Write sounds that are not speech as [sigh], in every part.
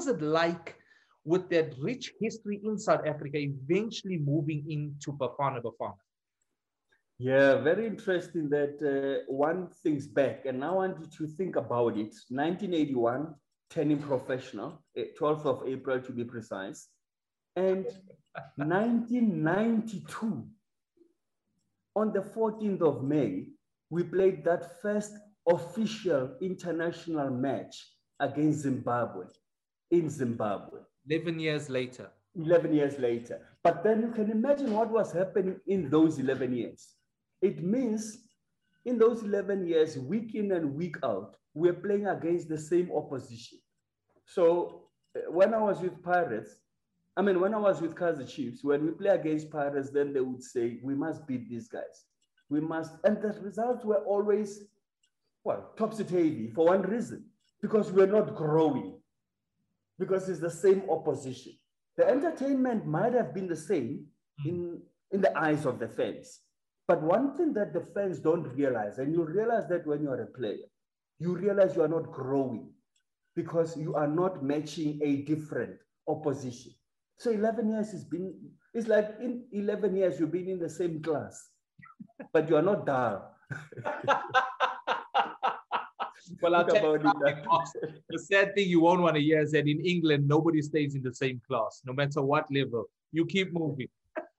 was it like with that rich history in South Africa, eventually moving into Bafana Bafana? Yeah, very interesting that uh, one thinks back, and I want you to think about it. 1981, turning professional, 12th eh, of April to be precise, and [laughs] 1992, on the 14th of May, we played that first official international match against Zimbabwe in Zimbabwe. 11 years later. 11 years later. But then you can imagine what was happening in those 11 years. It means in those 11 years, week in and week out, we're playing against the same opposition. So uh, when I was with Pirates, I mean, when I was with Kaizer Chiefs, when we play against Pirates, then they would say, we must beat these guys. We must, and the results were always, well, topsy-turvy for one reason, because we're not growing, because it's the same opposition. The entertainment might have been the same hmm. in, in the eyes of the fans, but one thing that the fans don't realize, and you realize that when you're a player, you realize you are not growing because you are not matching a different opposition. So 11 years has been, it's like in 11 years you've been in the same class, but you are not dull. [laughs] well, I'll tell you the sad thing you won't want to hear is that in England, nobody stays in the same class, no matter what level. You keep moving. [laughs]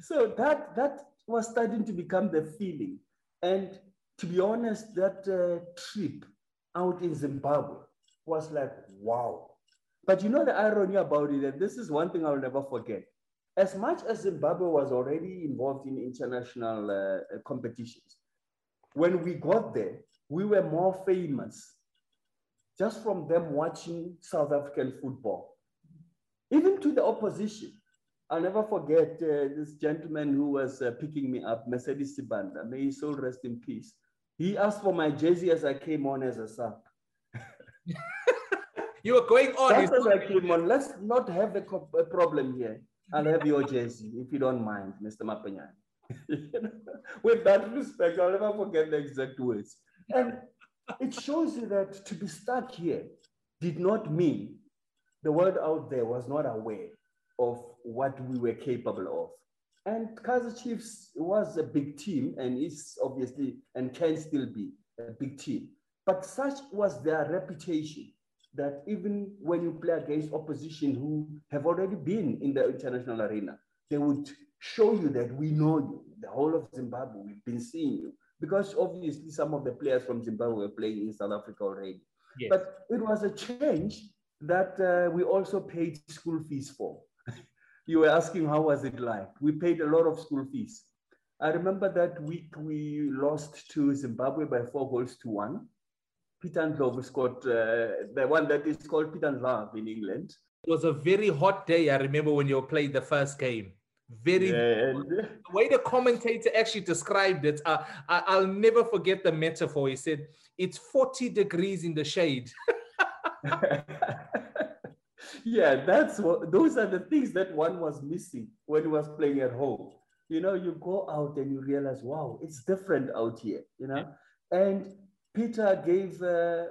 so that that was starting to become the feeling. And to be honest, that uh, trip out in Zimbabwe was like, wow. But you know the irony about it, and this is one thing I'll never forget. As much as Zimbabwe was already involved in international uh, competitions, when we got there, we were more famous just from them watching South African football. Even to the opposition, I'll never forget uh, this gentleman who was uh, picking me up, Mercedes Sibanda. May his soul rest in peace. He asked for my jersey as I came on as a sub. [laughs] you were going on. Just as I came on, let's not have a, a, problem here. I'll have your jersey if you don't mind, Mr. Maponyane. [laughs] With that respect, I'll never forget the exact words. And it shows you that to be stuck here did not mean the world out there was not aware of what we were capable of. And Kaizer Chiefs was a big team and is obviously and can still be a big team. But such was their reputation that even when you play against opposition who have already been in the international arena, they would show you that we know you. The whole of Zimbabwe, we've been seeing you. Because obviously some of the players from Zimbabwe were playing in South Africa already. Yes. But it was a change that uh, we also paid school fees for [laughs] you were asking how was it like. We paid a lot of school fees. I remember that week we lost to Zimbabwe by four goals to one. Peter Ndlovu scored uh, the one that is called Peter Love in England. It was a very hot day. I remember when you played the first game. Very yeah. the way the commentator actually described it. Uh, I, will never forget the metaphor. He said, "It's 40 degrees in the shade." [laughs] yeah, that's what those are the things that one was missing when he was playing at home. You know, you go out and you realize, wow, it's different out here, you know. Yeah. And Peter gave uh,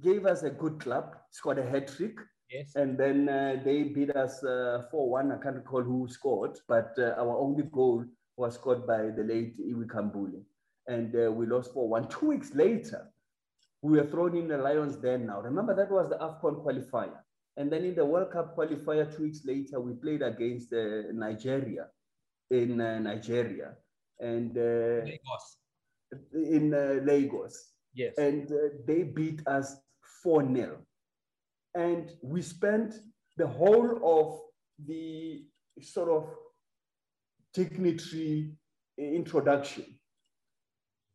gave us a good club, scored a hat trick. Yes. And then uh, they beat us uh, 4 1. I can't recall who scored, but uh, our only goal was scored by the late Iwi Kambule. And uh, we lost 4 1. Two weeks later, we were thrown in the Lions Den now. Remember, that was the AFCON qualifier. And then in the World Cup qualifier, two weeks later, we played against uh, Nigeria in uh, Nigeria and uh, Lagos. in uh, Lagos. Yes. And uh, they beat us 4 0. And we spent the whole of the sort of dignitary introduction,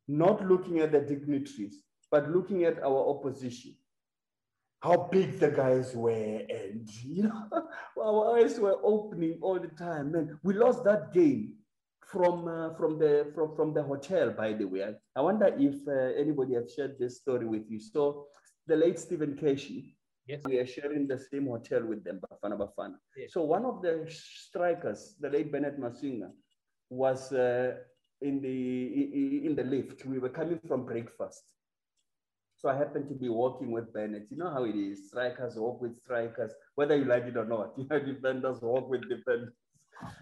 not looking at the dignitaries, but looking at our opposition how big the guys were, and you know, [laughs] our eyes were opening all the time. Man, we lost that game from uh, from the from, from the hotel. By the way, I, I wonder if uh, anybody has shared this story with you. So the late Stephen Keshi, yes. we are sharing the same hotel with them, Bafana Bafana. Yes. So one of the strikers, the late Bennett Masinga, was uh, in the in the lift. We were coming from breakfast So I happened to be walking with Bennett. You know how it is. Strikers walk with strikers, whether you like it or not. [laughs] You know, defenders walk with defenders.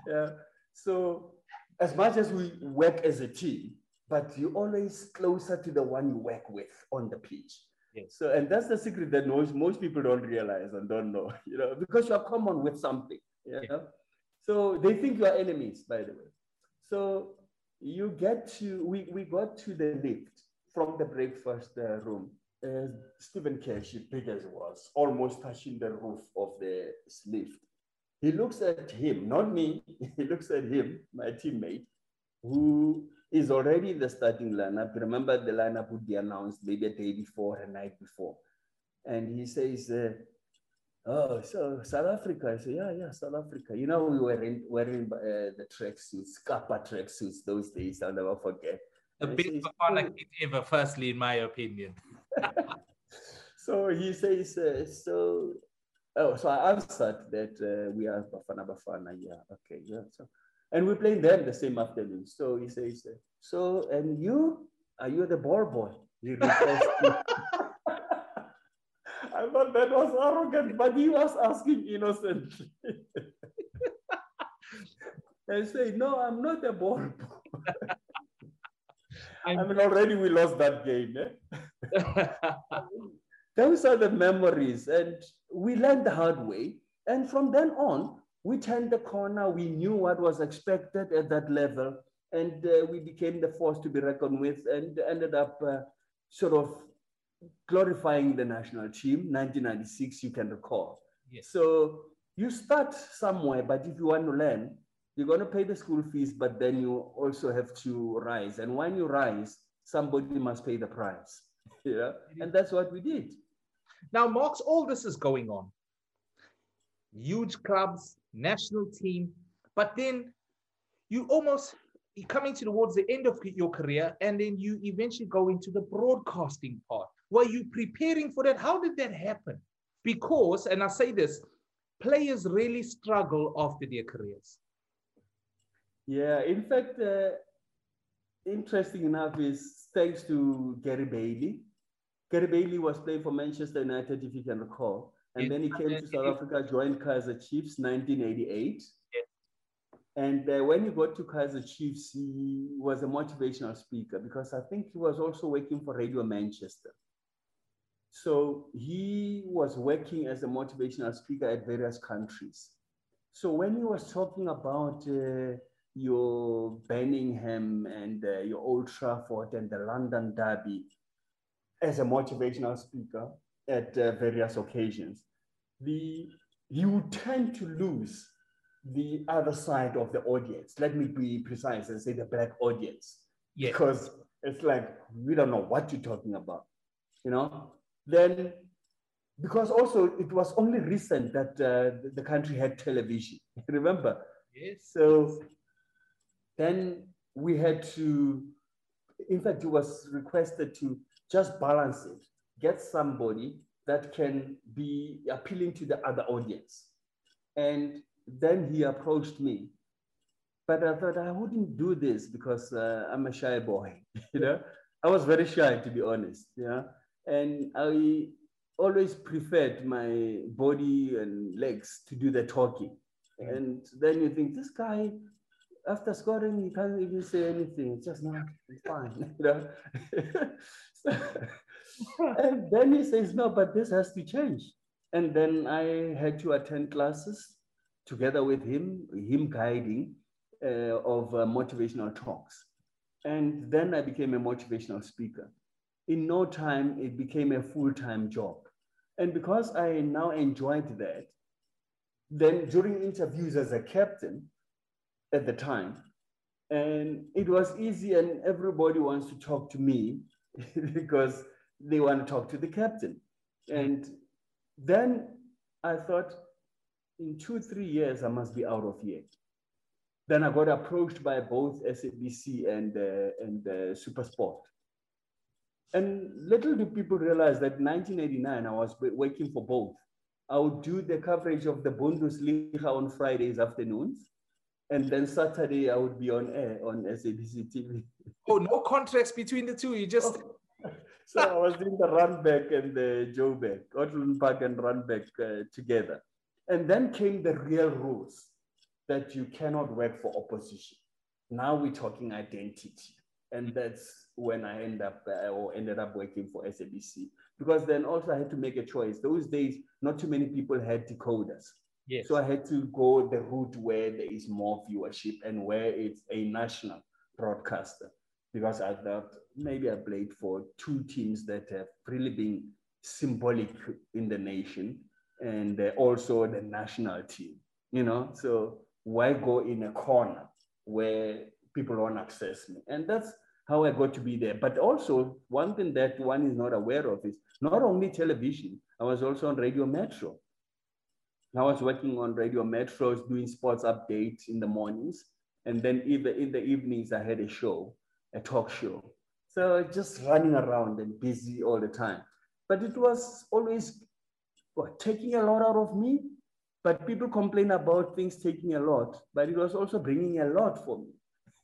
Yeah. So as much as we work as a team, but you're always closer to the one you work with on the pitch. Yes. So, and that's the secret that most, most people don't realize and don't know, [laughs] you know, because you're common with something, you know? Yeah. So they think you are enemies, by the way. So you get to, we, we got to the lift from the breakfast uh, room. Uh, Stephen Keshi, big as was, almost touching the roof of the lift. He looks at him, not me, [laughs] he looks at him, my teammate, who is already in the starting lineup. Remember, the lineup would be announced maybe a day before, a night before. And he says, uh, Oh, so South Africa. I say, Yeah, yeah, South Africa. You know, we were in, wearing uh, the tracksuits, Kappa tracksuits those days. I'll never forget. The best Bafana kid ever, firstly, in my opinion. [laughs] [laughs] so he says, uh, So, oh, so I answered that uh, we are Bafana Bafana. Yeah, okay, yeah. So and we playing them the same afternoon. So he says, so, and you, are you the ball boy? He [laughs] I thought that was arrogant, but he was asking innocently. [laughs] I say, no, I'm not a ball boy. [laughs] I mean, already we lost that game. Eh? Those are the memories, and we learned the hard way. And from then on, we turned the corner. We knew what was expected at that level, and uh, we became the force to be reckoned with, and ended up uh, sort of glorifying the national team. 1996, you can recall. Yes. So you start somewhere, but if you want to learn, you're going to pay the school fees, but then you also have to rise. And when you rise, somebody must pay the price. [laughs] yeah, and that's what we did. Now, Marks, all this is going on. Huge clubs, national team, but then you almost you're coming towards the end of your career and then you eventually go into the broadcasting part. Were you preparing for that? How did that happen? Because, and I say this, players really struggle after their careers. Yeah, in fact, uh, interesting enough is thanks to Gary Bailey. Gary Bailey was playing for Manchester United, if you can recall. And then he came to South Africa, joined Kaizer Chiefs 1988. And uh, when he got to Kaizer Chiefs, he was a motivational speaker because I think he was also working for Radio Manchester. So he was working as a motivational speaker at various countries. So when he was talking about uh, your Birmingham and uh, your Old Trafford and the London Derby as a motivational speaker, at uh, various occasions, the you tend to lose the other side of the audience. Let me be precise and say the black audience, yeah. because it's like we don't know what you're talking about, you know. Then, because also it was only recent that uh, the country had television. [laughs] Remember? Yes. So then we had to. In fact, it was requested to just balance it get somebody that can be appealing to the other audience. And then he approached me. But I thought I wouldn't do this because uh, I'm a shy boy, [laughs] you know. I was very shy, to be honest, yeah. And I always preferred my body and legs to do the talking. And then you think, this guy, after scoring, he can't even say anything. It's just not, it's fine, [laughs] you know. [laughs] and then he says, no, but this has to change. And then I had to attend classes together with him, him guiding uh, of uh, motivational talks. And then I became a motivational speaker. In no time, it became a full-time job. And because I now enjoyed that, then during interviews as a captain at the time, and it was easy and everybody wants to talk to me [laughs] because they want to talk to the captain. And then I thought, in two, three years, I must be out of here. Then I got approached by both SABC and, uh, and uh, Supersport. And little do people realize that 1989, I was working for both. I would do the coverage of the Bundesliga on Fridays afternoons. And then Saturday, I would be on air on SABC TV. Oh, no contracts between the two. You just. Oh, so I was doing the Randburg and the Joburg, Auckland Park and Randburg uh, together. And then came the real rules that you cannot work for opposition. Now we're talking identity. And that's when I end up uh, or ended up working for SABC because then also I had to make a choice. Those days, not too many people had decoders. Yes. So I had to go the route where there is more viewership and where it's a national broadcaster because I thought maybe I played for two teams that have really been symbolic in the nation and uh, also the national team, you know. So why go in a corner where people don't access me? And that's how I got to be there. But also, one thing that one is not aware of is not only television, I was also on Radio Metro. I was working on Radio Metros doing sports updates in the mornings. And then either in the evenings, I had a show, a talk show. So just running around and busy all the time. But it was always what, taking a lot out of me. But people complain about things taking a lot, but it was also bringing a lot for me.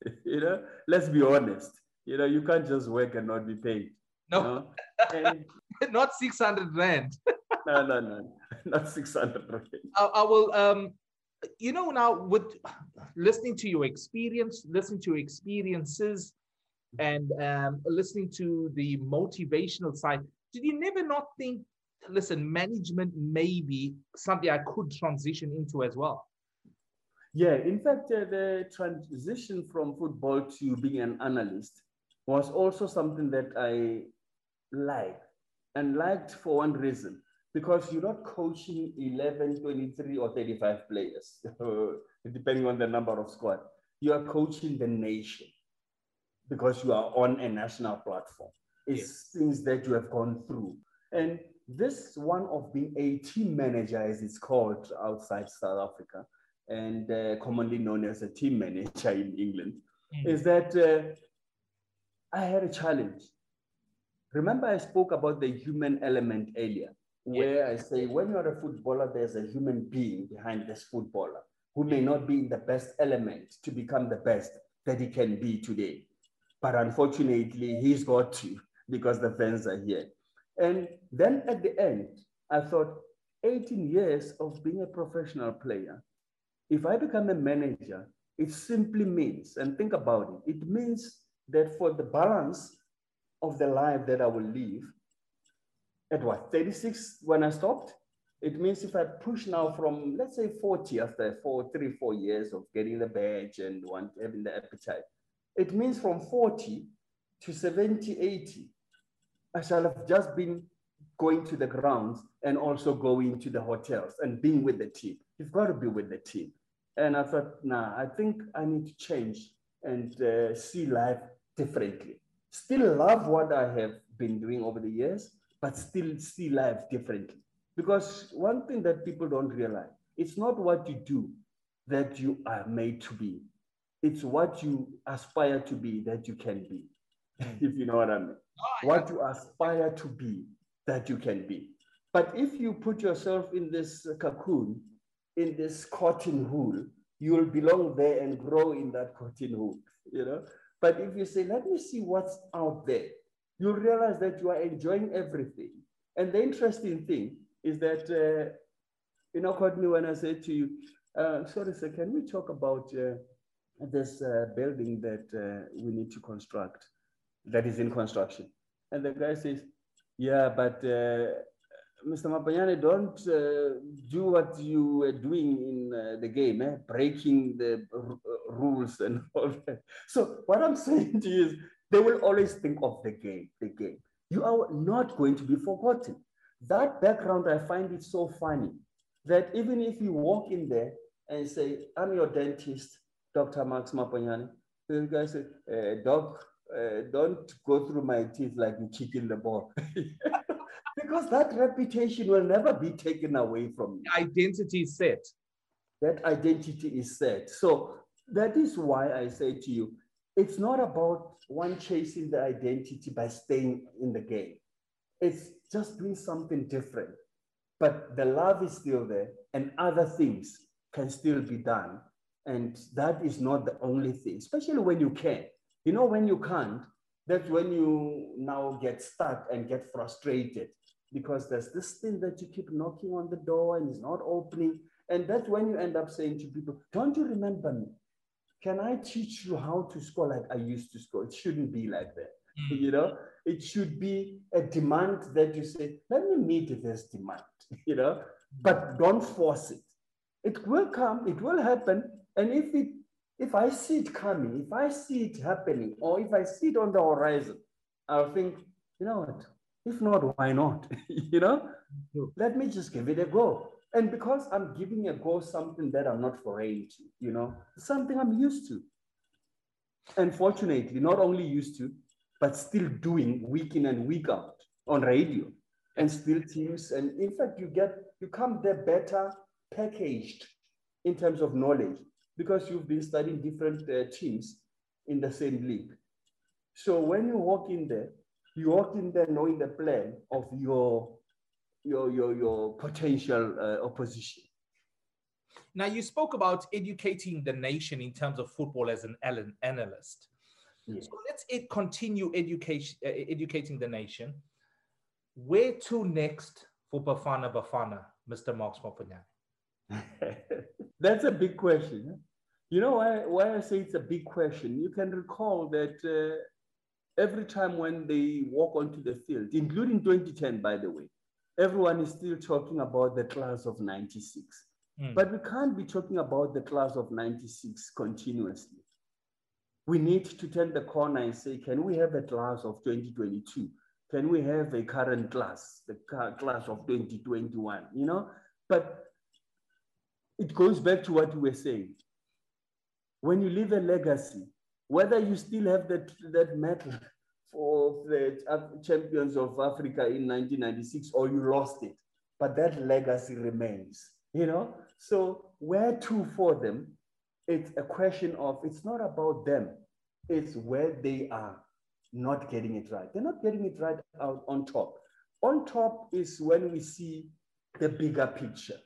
[laughs] you know, let's be honest. You know, you can't just work and not be paid. No, you know? [laughs] not 600 rand. [laughs] no, no, no, not 600 rand. I, I will, um, you know, now with listening to your experience, listening to your experiences, and um, listening to the motivational side, did you never not think, listen, management may be something I could transition into as well? Yeah, in fact, uh, the transition from football to being an analyst was also something that I liked and liked for one reason because you're not coaching 11, 23, or 35 players, [laughs] depending on the number of squad. You are coaching the nation because you are on a national platform. It's yes. things that you have gone through. And this one of being a team manager, as it's called outside South Africa, and uh, commonly known as a team manager in England, mm. is that uh, I had a challenge. Remember, I spoke about the human element earlier, where I say when you're a footballer, there's a human being behind this footballer who may not be in the best element to become the best that he can be today. But unfortunately, he's got to because the fans are here. And then at the end, I thought 18 years of being a professional player, if I become a manager, it simply means, and think about it, it means that for the balance of the life that I will live, at what, 36 when I stopped? It means if I push now from, let's say 40 after four, three, four years of getting the badge and one, having the appetite, it means from 40 to 70, 80, I shall have just been going to the grounds and also going to the hotels and being with the team. You've got to be with the team. And I thought, nah, I think I need to change and uh, see life differently. Still love what I have been doing over the years, but still see life differently. Because one thing that people don't realize, it's not what you do that you are made to be. It's what you aspire to be that you can be, if you know what I mean. Oh, what you aspire to be that you can be. But if you put yourself in this cocoon, in this cotton wool, you will belong there and grow in that cotton wool, you know? But if you say, let me see what's out there, you'll realize that you are enjoying everything. And the interesting thing is that, uh, you know, Courtney, when I said to you, uh, sorry, sir, can we talk about uh, this uh, building that uh, we need to construct, that is in construction? And the guy says, yeah, but uh, Mr. Maponyane, don't uh, do what you were doing in uh, the game, eh? breaking the rules and [laughs] all that. So what I'm saying to you is they will always think of the game, the game. You are not going to be forgotten. That background, I find it so funny that even if you walk in there and say, I'm your dentist, Dr. Marks Maponyane, the guy said, uh, Doc, uh, don't go through my teeth like you kicking the ball. [laughs] because that reputation will never be taken away from you. Identity is set. That identity is set. So that is why I say to you, it's not about one chasing the identity by staying in the game. It's just doing something different. But the love is still there, and other things can still be done. And that is not the only thing, especially when you can. You know, when you can't, that's when you now get stuck and get frustrated because there's this thing that you keep knocking on the door and it's not opening. And that's when you end up saying to people, Don't you remember me? Can I teach you how to score like I used to score? It shouldn't be like that. Mm. You know, it should be a demand that you say, Let me meet this demand, [laughs] you know, but don't force it. It will come, it will happen. And if it if I see it coming, if I see it happening, or if I see it on the horizon, I'll think, you know what? If not, why not? [laughs] you know, let me just give it a go. And because I'm giving a go something that I'm not foreign to, you know, something I'm used to. Unfortunately, not only used to, but still doing week in and week out on radio and still teams. And in fact, you get, you come there better packaged in terms of knowledge because you've been studying different uh, teams in the same league. So when you walk in there, you walk in there knowing the plan of your your your, your potential uh, opposition. Now you spoke about educating the nation in terms of football as an analyst. So let's it continue education uh, educating the nation. Where to next for Bafana Bafana, Mr. Marks Maponyane? [laughs] That's a big question. You know why, why I say it's a big question? You can recall that uh, every time when they walk onto the field, including 2010, by the way, everyone is still talking about the class of 96. Mm. But we can't be talking about the class of 96 continuously. We need to turn the corner and say, can we have a class of 2022? Can we have a current class, the class of 2021? You know, but it goes back to what we were saying when you leave a legacy, whether you still have that, that medal for the champions of Africa in 1996 or you lost it, but that legacy remains, you know? So where to for them, it's a question of, it's not about them, it's where they are not getting it right. They're not getting it right out on top. On top is when we see the bigger picture.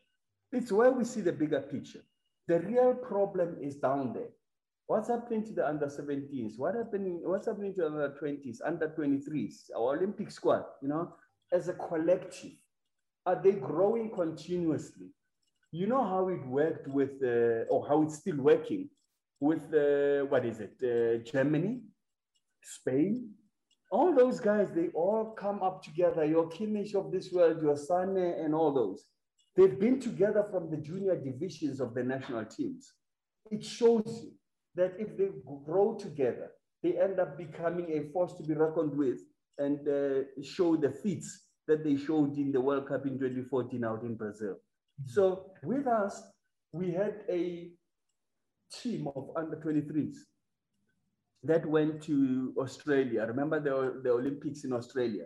It's where we see the bigger picture. The real problem is down there. What's happening to the under 17s? What happening? What's happening to the under 20s, under 23s, our Olympic squad? You know, as a collective, are they growing continuously? You know how it worked with, uh, or how it's still working with, uh, what is it, uh, Germany, Spain, all those guys, they all come up together. Your Kimmich of this world, your Sane, and all those. They've been together from the junior divisions of the national teams. It shows you that if they grow together, they end up becoming a force to be reckoned with and uh, show the feats that they showed in the World Cup in 2014 out in Brazil. So with us, we had a team of under 23s that went to Australia. Remember the, the Olympics in Australia?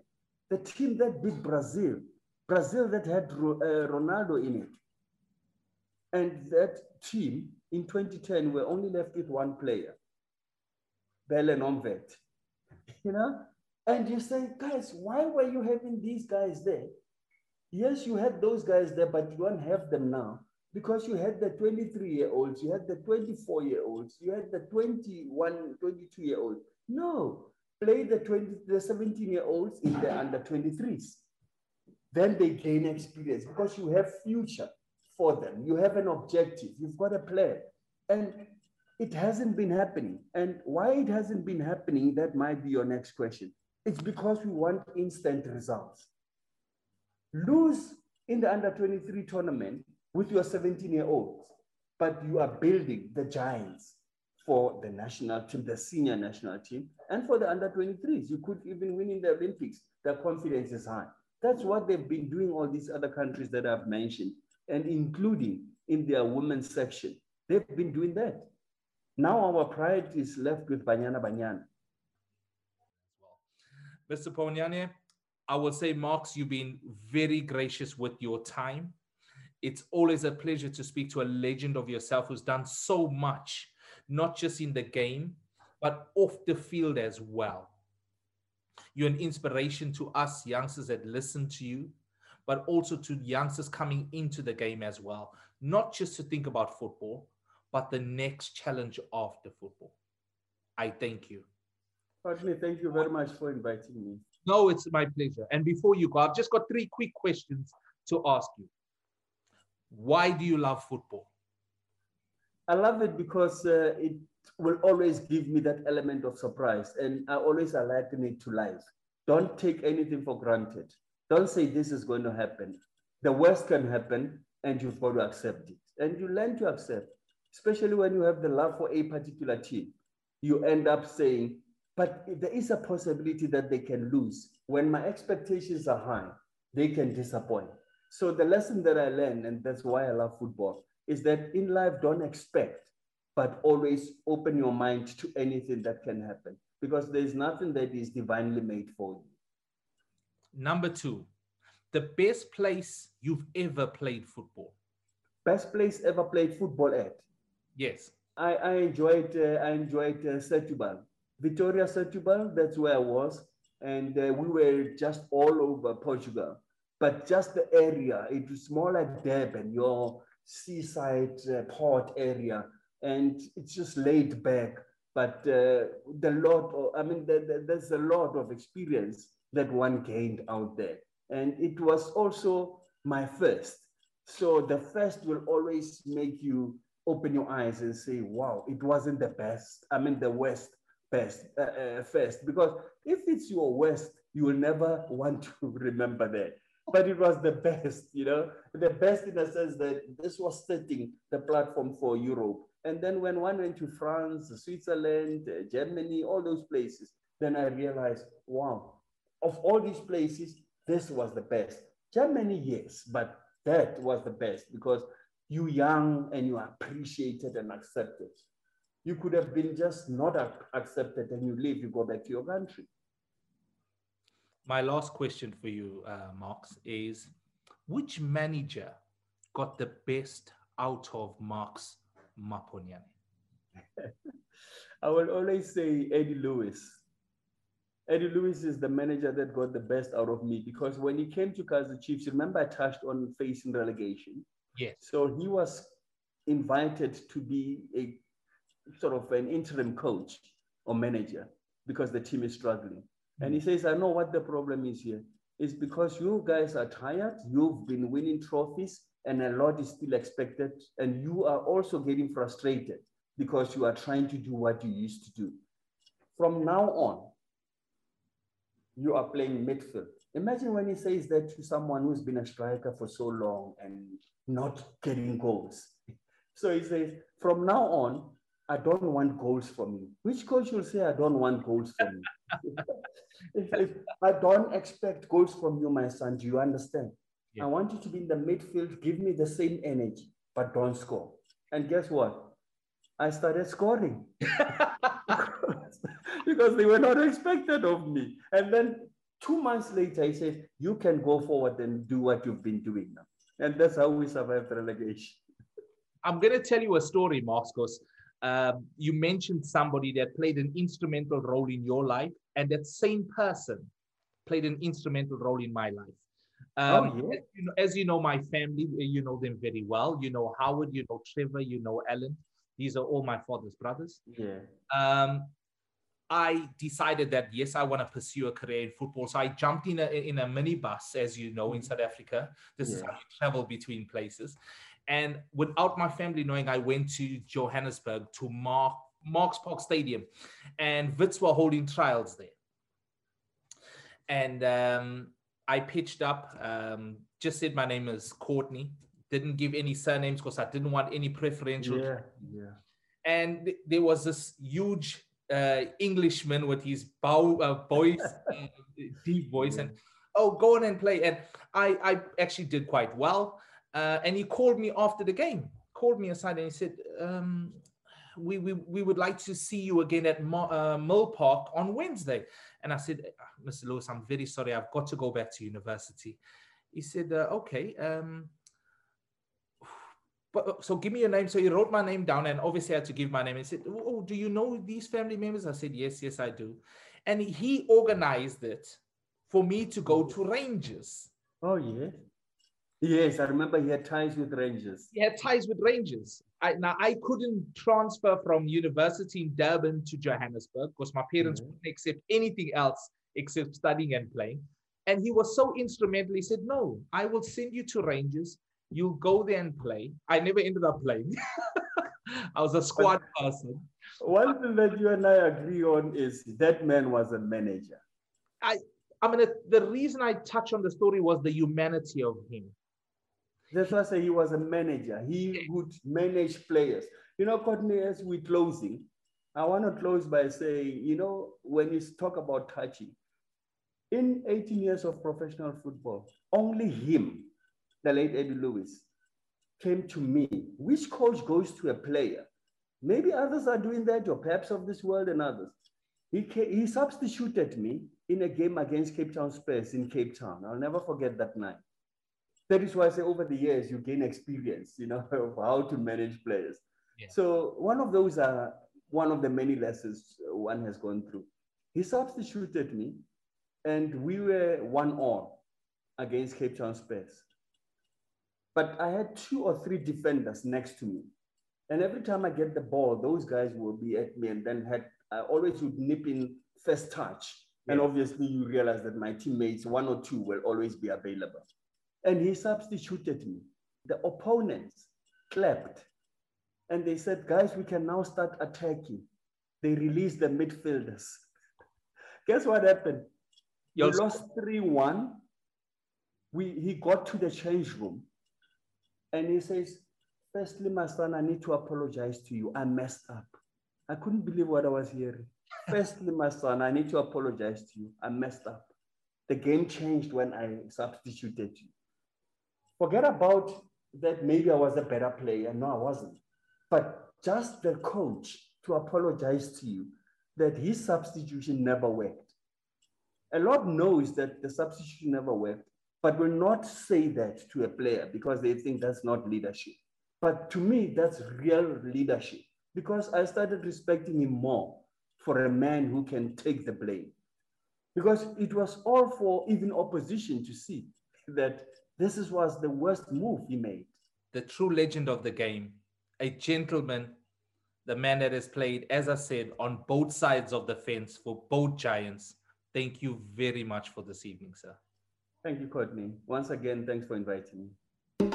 The team that beat Brazil Brazil that had uh, Ronaldo in it. And that team in 2010 were only left with one player, Belle Nomvethe. [laughs] You know? And you say, guys, why were you having these guys there? Yes, you had those guys there, but you don't have them now because you had the 23 year olds, you had the 24 year olds, you had the 21, 22 year olds. No, play the 20, the 17 year olds in the under 23s then they gain experience because you have future for them. You have an objective, you've got a plan. And it hasn't been happening. And why it hasn't been happening, that might be your next question. It's because we want instant results. Lose in the under 23 tournament with your 17 year olds, but you are building the giants for the national team, the senior national team, and for the under 23s. You could even win in the Olympics. The confidence is high. That's what they've been doing all these other countries that I've mentioned, and including in their women's section. They've been doing that. Now our priority is left with Banyana Banyana. Mr. Ponyane, I will say, Marks, you've been very gracious with your time. It's always a pleasure to speak to a legend of yourself who's done so much, not just in the game, but off the field as well. You're an inspiration to us youngsters that listen to you, but also to youngsters coming into the game as well. Not just to think about football, but the next challenge after football. I thank you. Courtney, thank you very much for inviting me. No, it's my pleasure. And before you go, I've just got three quick questions to ask you. Why do you love football? I love it because uh, it will always give me that element of surprise. And I always liken it to life. Don't take anything for granted. Don't say this is going to happen. The worst can happen and you've got to accept it. And you learn to accept, especially when you have the love for a particular team. You end up saying, but there is a possibility that they can lose. When my expectations are high, they can disappoint. So the lesson that I learned, and that's why I love football, is that in life, don't expect, but always open your mind to anything that can happen because there's nothing that is divinely made for you. Number two, the best place you've ever played football. Best place ever played football at? Yes. I, I enjoyed uh, I enjoyed uh, Setúbal. Victoria Setúbal, that's where I was. And uh, we were just all over Portugal. But just the area, it was more like Durban, your seaside uh, port area. And it's just laid back. But uh, the lot, of, I mean, the, the, there's a lot of experience that one gained out there. And it was also my first. So the first will always make you open your eyes and say, wow, it wasn't the best. I mean, the worst best uh, uh, first because if it's your worst you will never [laughs] want to remember that but it was the best you know the best in the sense that this was setting the platform for europe and then when one went to france switzerland uh, germany all those places then i realized wow of all these places this was the best germany yes but that was the best because you young and you appreciated and accepted you could have been just not accepted and you leave, you go back to your country. My last question for you, uh, Marks, is which manager got the best out of Marks Maponyane? [laughs] I will always say Eddie Lewis. Eddie Lewis is the manager that got the best out of me because when he came to Kaizer Chiefs, remember I touched on facing relegation? Yes. So he was invited to be a sort of an interim coach or manager because the team is struggling. And he mm. says, I know what the problem is here. It's because you guys are tired, you've been winning trophies, and a lot is still expected. And you are also getting frustrated because you are trying to do what you used to do. From now on, you are playing midfield. Imagine when he says that to someone who's been a striker for so long and not getting goals. [laughs] So he says, from now on, I don't want goals from you. Which coach will say, I don't want goals from [laughs] you? I don't expect goals from you, my son. Do you understand? Yeah. I want you to be in the midfield, give me the same energy, but don't score. And guess what? I started scoring [laughs] [laughs] because they were not expected of me. And then two months later, he said, You can go forward and do what you've been doing now. And that's how we survived relegation. I'm going to tell you a story, Marcos. Um, you mentioned somebody that played an instrumental role in your life, and that same person played an instrumental role in my life. Um, oh, yeah. as, you know, as you know, my family, you know them very well. You know Howard, you know Trevor, you know Alan. These are all my father's brothers. Yeah. Um, I decided that yes, I want to pursue a career in football. So I jumped in a in a minibus, as you know, in South Africa. This yeah. is how you travel between places. And without my family knowing, I went to Johannesburg to Mark, Marks Park Stadium, and Wits were holding trials there. And um, I pitched up, um, just said my name is Courtney, didn't give any surnames because I didn't want any preferential. Yeah, yeah. And th- there was this huge uh, Englishman with his bow, uh, voice, [laughs] uh, deep voice, yeah. and oh, go on and play. And I, I actually did quite well. Uh, and he called me after the game, called me aside and he said, um, we, we, we would like to see you again at Mo, uh, Mill Park on Wednesday. And I said, ah, Mr. Lewis, I'm very sorry. I've got to go back to university. He said, uh, okay. Um, but, uh, so give me your name. So he wrote my name down and obviously I had to give my name. He said, oh, do you know these family members? I said, yes, yes, I do. And he organized it for me to go to Rangers. Oh, yeah. Yes, I remember he had ties with Rangers. He had ties with Rangers. I, now I couldn't transfer from university in Durban to Johannesburg because my parents mm-hmm. wouldn't accept anything else except studying and playing. And he was so instrumental. He said, "No, I will send you to Rangers. You'll go there and play." I never ended up playing. [laughs] I was a squad but person. One thing that you and I agree on is that man was a manager. I, I mean, the reason I touch on the story was the humanity of him. That's why I say he was a manager. He would manage players. You know, Courtney, as we're closing, I want to close by saying, you know, when you talk about touching, in 18 years of professional football, only him, the late Eddie Lewis, came to me. Which coach goes to a player? Maybe others are doing that, or perhaps of this world and others. He, came, he substituted me in a game against Cape Town Spurs in Cape Town. I'll never forget that night. That is why I say over the years you gain experience, you know, [laughs] of how to manage players. Yeah. So one of those are one of the many lessons one has gone through. He substituted me, and we were one all against Cape Town Spurs. But I had two or three defenders next to me. And every time I get the ball, those guys will be at me and then had I always would nip in first touch. Yeah. And obviously you realize that my teammates, one or two, will always be available. And he substituted me. The opponents clapped. And they said, guys, we can now start attacking. They released the midfielders. [laughs] Guess what happened? We lost 3-1. We, he got to the change room and he says, Firstly, my son, I need to apologize to you. I messed up. I couldn't believe what I was hearing. Firstly, my son, I need to apologize to you. I messed up. The game changed when I substituted you. Forget about that maybe I was a better player. No, I wasn't. But just the coach to apologize to you that his substitution never worked. A lot knows that the substitution never worked, but will not say that to a player because they think that's not leadership. But to me, that's real leadership because I started respecting him more for a man who can take the blame. Because it was all for even opposition to see that this is, was the worst move he made. The true legend of the game, a gentleman, the man that has played, as I said, on both sides of the fence for both giants. Thank you very much for this evening, sir. Thank you, Courtney. Once again, thanks for inviting me.